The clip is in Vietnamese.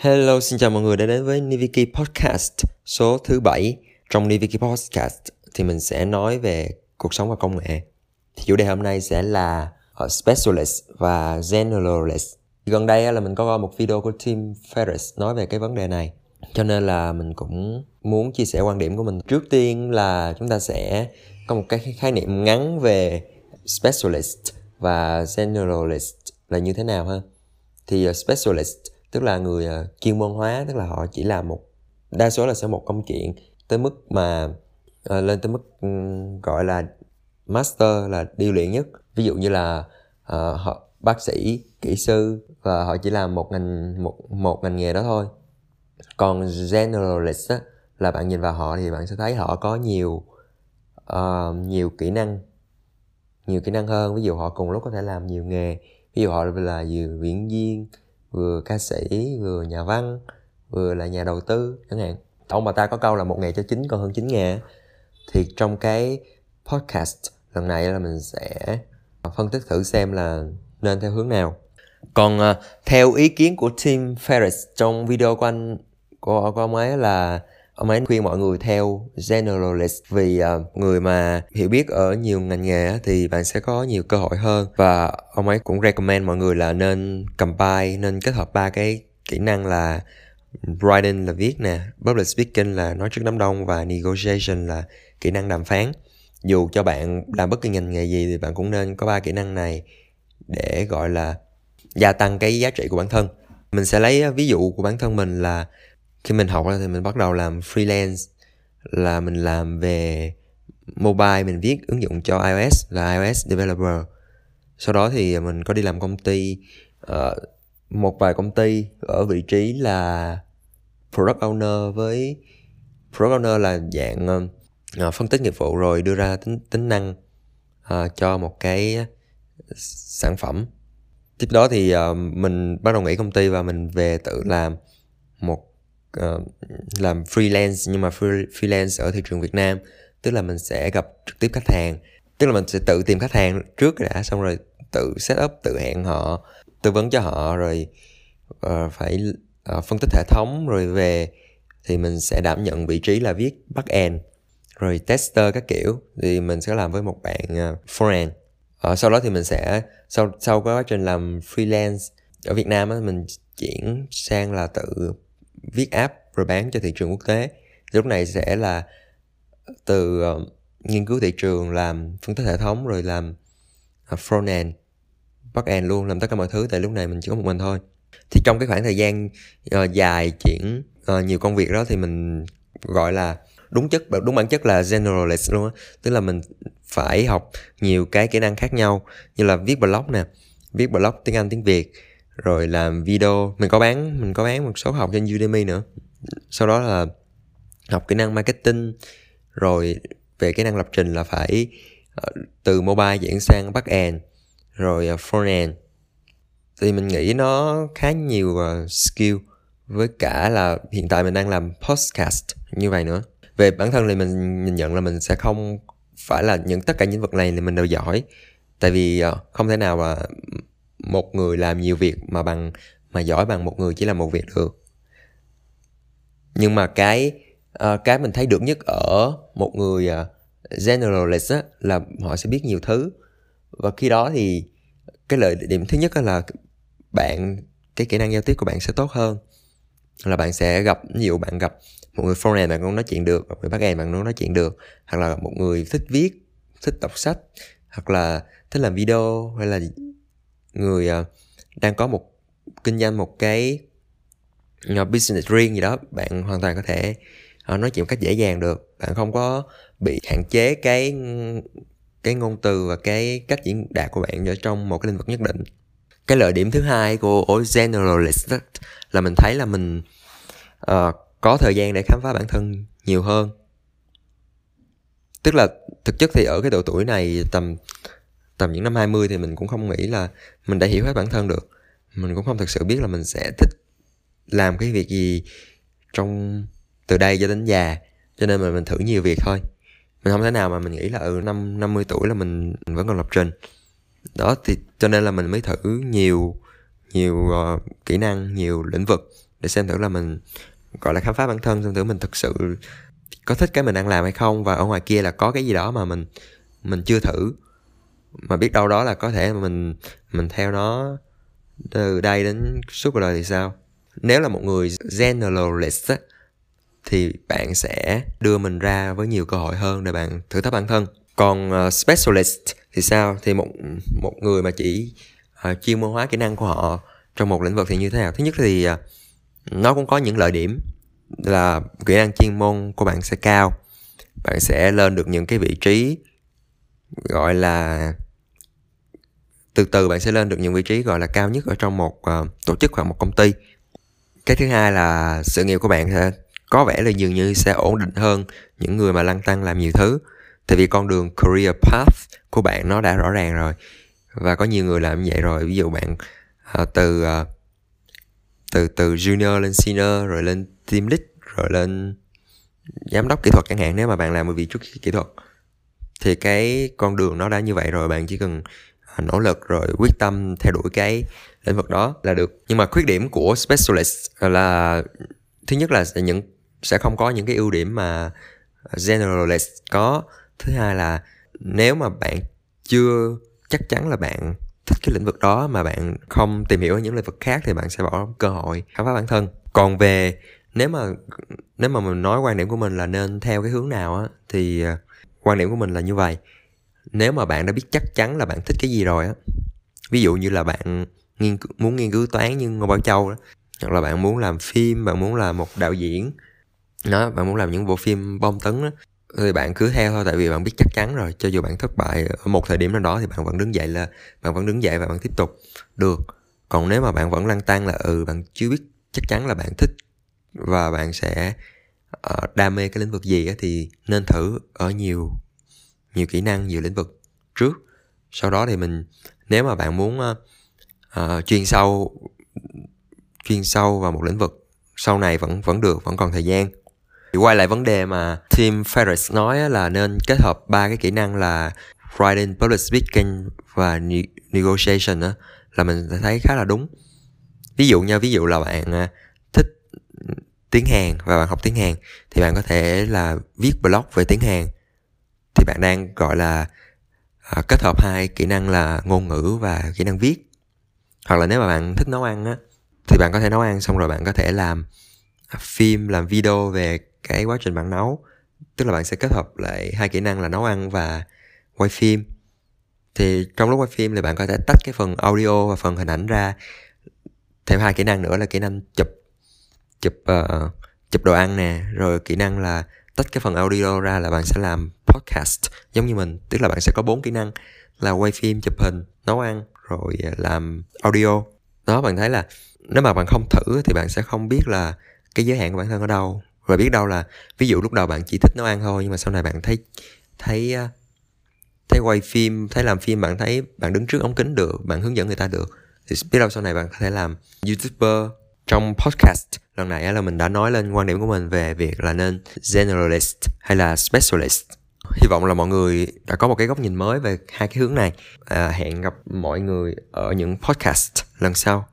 Hello, xin chào mọi người đã đến với Niviki Podcast số thứ 7. Trong Niviki Podcast thì mình sẽ nói về cuộc sống và công nghệ. Thì chủ đề hôm nay sẽ là ờ, Specialist và Generalist. Gần đây là mình có coi một video của Tim Ferriss nói về cái vấn đề này. Cho nên là mình cũng muốn chia sẻ quan điểm của mình. Trước tiên là chúng ta sẽ có một cái khái niệm ngắn về Specialist và Generalist là như thế nào ha. Thì ờ, Specialist tức là người à, chuyên môn hóa tức là họ chỉ làm một đa số là sẽ một công chuyện tới mức mà uh, lên tới mức um, gọi là master là điêu luyện nhất. Ví dụ như là uh, họ bác sĩ kỹ sư và họ chỉ làm một ngành một một ngành nghề đó thôi. Còn generalist á, là bạn nhìn vào họ thì bạn sẽ thấy họ có nhiều uh, nhiều kỹ năng nhiều kỹ năng hơn. Ví dụ họ cùng lúc có thể làm nhiều nghề ví dụ họ là vừa diễn viên vừa ca sĩ vừa nhà văn vừa là nhà đầu tư chẳng hạn. Ông bà ta có câu là một ngày cho chín còn hơn chín nghề thì trong cái podcast lần này là mình sẽ phân tích thử xem là nên theo hướng nào. Còn uh, theo ý kiến của Tim Ferriss trong video của anh của, của ông ấy là ông ấy khuyên mọi người theo generalist vì uh, người mà hiểu biết ở nhiều ngành nghề thì bạn sẽ có nhiều cơ hội hơn. Và ông ấy cũng recommend mọi người là nên combine nên kết hợp ba cái kỹ năng là writing là viết nè public speaking là nói trước đám đông và negotiation là kỹ năng đàm phán. Dù cho bạn làm bất kỳ ngành nghề gì thì bạn cũng nên có ba kỹ năng này để gọi là gia tăng cái giá trị của bản thân. Mình sẽ lấy à, ví dụ của bản thân mình là khi mình học thì mình bắt đầu làm freelance là mình làm về mobile mình viết ứng dụng cho iOS là iOS developer. Sau đó thì mình có đi làm công ty uh, một vài công ty ở vị trí là product owner với product owner là dạng uh, phân tích nghiệp vụ rồi đưa ra tính tính năng uh, cho một cái sản phẩm. Tiếp đó thì uh, mình bắt đầu nghỉ công ty và mình về tự làm một uh, làm freelance nhưng mà freelance ở thị trường Việt Nam tức là mình sẽ gặp trực tiếp khách hàng. Tức là mình sẽ tự tìm khách hàng trước đã xong rồi tự set up tự hẹn họ tư vấn cho họ rồi uh, phải uh, phân tích hệ thống rồi về thì mình sẽ đảm nhận vị trí là viết back end rồi tester các kiểu. Thì mình sẽ làm với một bạn uh, foreign. Uh, sau đó thì mình sẽ sau sau quá trình làm freelance ở Việt Nam á, mình chuyển sang là tự viết app rồi bán cho thị trường quốc tế. Lúc này sẽ là từ uh, nghiên cứu thị trường làm phân tích hệ thống rồi làm uh, front end back end luôn làm tất cả mọi thứ. Tại lúc này mình chỉ có một mình thôi. Thì trong cái khoảng thời gian uh, dài chuyển uh, nhiều công việc đó thì mình gọi là đúng chất đúng bản chất là generalist luôn á. Tức là mình phải học nhiều cái kỹ năng khác nhau. Như là viết blog nè viết blog tiếng anh tiếng việt rồi làm video. Mình có bán, mình có bán một số học trên Udemy nữa. Sau đó là học kỹ năng marketing. Rồi về kỹ năng lập trình là phải ờ, từ mobile chuyển sang back end, rồi ờ, front end. Thì mình nghĩ nó khá nhiều ờ, skill, với cả là hiện tại mình đang làm podcast như vậy nữa. Về bản thân thì mình nhìn nhận là mình sẽ không phải là những tất cả những vật này thì mình đều giỏi. Tại vì không thể nào mà một người làm nhiều việc mà bằng mà giỏi bằng một người chỉ làm một việc được. Nhưng mà cái uh, cái mình thấy được nhất ở một người uh, generalist á, là họ sẽ biết nhiều thứ. Và khi đó thì cái lợi điểm thứ nhất là bạn cái kỹ năng giao tiếp của bạn sẽ tốt hơn. Là bạn sẽ gặp ví dụ bạn gặp một người foreign bạn cũng nói chuyện được một người bắc em bạn cũng nói chuyện được hoặc là một người thích viết thích đọc sách hoặc là thích làm video hay là người uh, đang có một kinh doanh một cái uh, business riêng gì đó bạn hoàn toàn có thể uh, nói chuyện một cách dễ dàng được. Bạn không có bị hạn chế cái cái ngôn từ và cái cách diễn đạt của bạn ở trong một cái lĩnh vực nhất định. Cái lợi điểm thứ hai của generalist là mình thấy là mình uh, có thời gian để khám phá bản thân nhiều hơn. Tức là thực chất thì ở cái độ tuổi này tầm tầm những năm 20 thì mình cũng không nghĩ là mình đã hiểu hết bản thân được. Mình cũng không thực sự biết là mình sẽ thích làm cái việc gì trong từ đây cho đến già cho nên mà mình thử nhiều việc thôi. Mình không thể nào mà mình nghĩ là ừ năm 50 tuổi là mình, mình vẫn còn lập trình. Đó thì cho nên là mình mới thử nhiều nhiều uh, kỹ năng nhiều lĩnh vực để xem thử là mình gọi là khám phá bản thân xem thử mình thực sự có thích cái mình đang làm hay không. Và ở ngoài kia là có cái gì đó mà mình mình chưa thử mà biết đâu đó là có thể mà mình mình theo nó từ đây đến suốt cuộc đời thì sao? Nếu là một người generalist á, thì bạn sẽ đưa mình ra với nhiều cơ hội hơn để bạn thử thách bản thân. Còn uh, specialist thì sao? Thì một một người mà chỉ uh, chuyên môn hóa kỹ năng của họ trong một lĩnh vực thì như thế nào? Thứ nhất thì uh, nó cũng có những lợi điểm là kỹ năng chuyên môn của bạn sẽ cao bạn sẽ lên được những cái vị trí gọi là từ từ bạn sẽ lên được những vị trí gọi là cao nhất ở trong một uh, tổ chức hoặc một công ty. Cái thứ hai là sự nghiệp của bạn sẽ có vẻ là dường như sẽ ổn định hơn những người mà lăn tăng làm nhiều thứ. Tại vì con đường career path của bạn nó đã rõ ràng rồi và có nhiều người làm như vậy rồi. Ví dụ bạn uh, từ uh, từ từ junior lên senior rồi lên team lead rồi lên giám đốc kỹ thuật chẳng hạn nếu mà bạn làm một vị trí kỹ thuật thì cái con đường nó đã như vậy rồi, bạn chỉ cần à, nỗ lực rồi quyết tâm theo đuổi cái lĩnh vực đó là được. Nhưng mà khuyết điểm của specialist là, thứ nhất là những, sẽ không có những cái ưu điểm mà generalist có. Thứ hai là nếu mà bạn chưa, chắc chắn là bạn thích cái lĩnh vực đó mà bạn không tìm hiểu ở những lĩnh vực khác thì bạn sẽ bỏ cơ hội khám phá bản thân. Còn về nếu mà nếu mà mình nói quan điểm của mình là nên theo cái hướng nào á, thì à, quan điểm của mình là như vậy. Nếu mà bạn đã biết chắc chắn là bạn thích cái gì rồi á, ví dụ như là bạn nghiên muốn nghiên cứu toán như ngô bảo châu đó, hoặc là bạn muốn làm phim, bạn muốn là một đạo diễn, đó, bạn muốn làm những bộ phim bom tấn đó, thì bạn cứ theo thôi, tại vì bạn biết chắc chắn rồi, cho dù bạn thất bại ở một thời điểm nào đó thì bạn vẫn đứng dậy là, bạn vẫn đứng dậy và bạn tiếp tục. Được. Còn nếu mà bạn vẫn lăn tan là ừ bạn chưa biết chắc chắn là bạn thích và bạn sẽ uh, đam mê cái lĩnh vực gì á, thì nên thử ở nhiều nhiều kỹ năng nhiều lĩnh vực trước sau đó thì mình nếu mà bạn muốn uh, uh, chuyên sâu chuyên sâu vào một lĩnh vực sau này vẫn vẫn được vẫn còn thời gian thì quay lại vấn đề mà Tim Ferriss nói là nên kết hợp ba cái kỹ năng là writing, public speaking và negotiation đó, là mình thấy khá là đúng. Ví dụ nha, ví dụ là bạn à, tiếng Hàn và bạn học tiếng Hàn thì bạn có thể là viết blog về tiếng Hàn. Thì bạn đang gọi là à, kết hợp hai kỹ năng là ngôn ngữ và kỹ năng viết. Hoặc là nếu mà bạn thích nấu ăn á thì bạn có thể nấu ăn xong rồi bạn có thể làm à, phim làm video về cái quá trình bạn nấu. Tức là bạn sẽ kết hợp lại hai kỹ năng là nấu ăn và quay phim. Thì trong lúc quay phim thì bạn có thể tách cái phần audio và phần hình ảnh ra. Thêm hai kỹ năng nữa là kỹ năng chụp chụp uh, chụp đồ ăn nè rồi kỹ năng là tách cái phần audio ra là bạn sẽ làm podcast giống như mình tức là bạn sẽ có bốn kỹ năng là quay phim chụp hình nấu ăn rồi ờ, làm audio. Đó bạn thấy là nếu mà bạn không thử thì bạn sẽ không biết là cái giới hạn của bản thân ở đâu. Và biết đâu là ví dụ lúc đầu bạn chỉ thích nấu ăn thôi nhưng mà sau này bạn thấy thấy ờ, thấy quay phim thấy làm phim bạn thấy bạn đứng trước ống kính được bạn hướng dẫn người ta được thì biết đâu sau này bạn có thể làm youtuber trong podcast lần này là mình đã nói lên quan điểm của mình về việc là nên generalist hay là specialist. Hy vọng là mọi người đã có một cái góc nhìn mới về hai cái hướng này. À, hẹn gặp mọi người ở những podcast lần sau.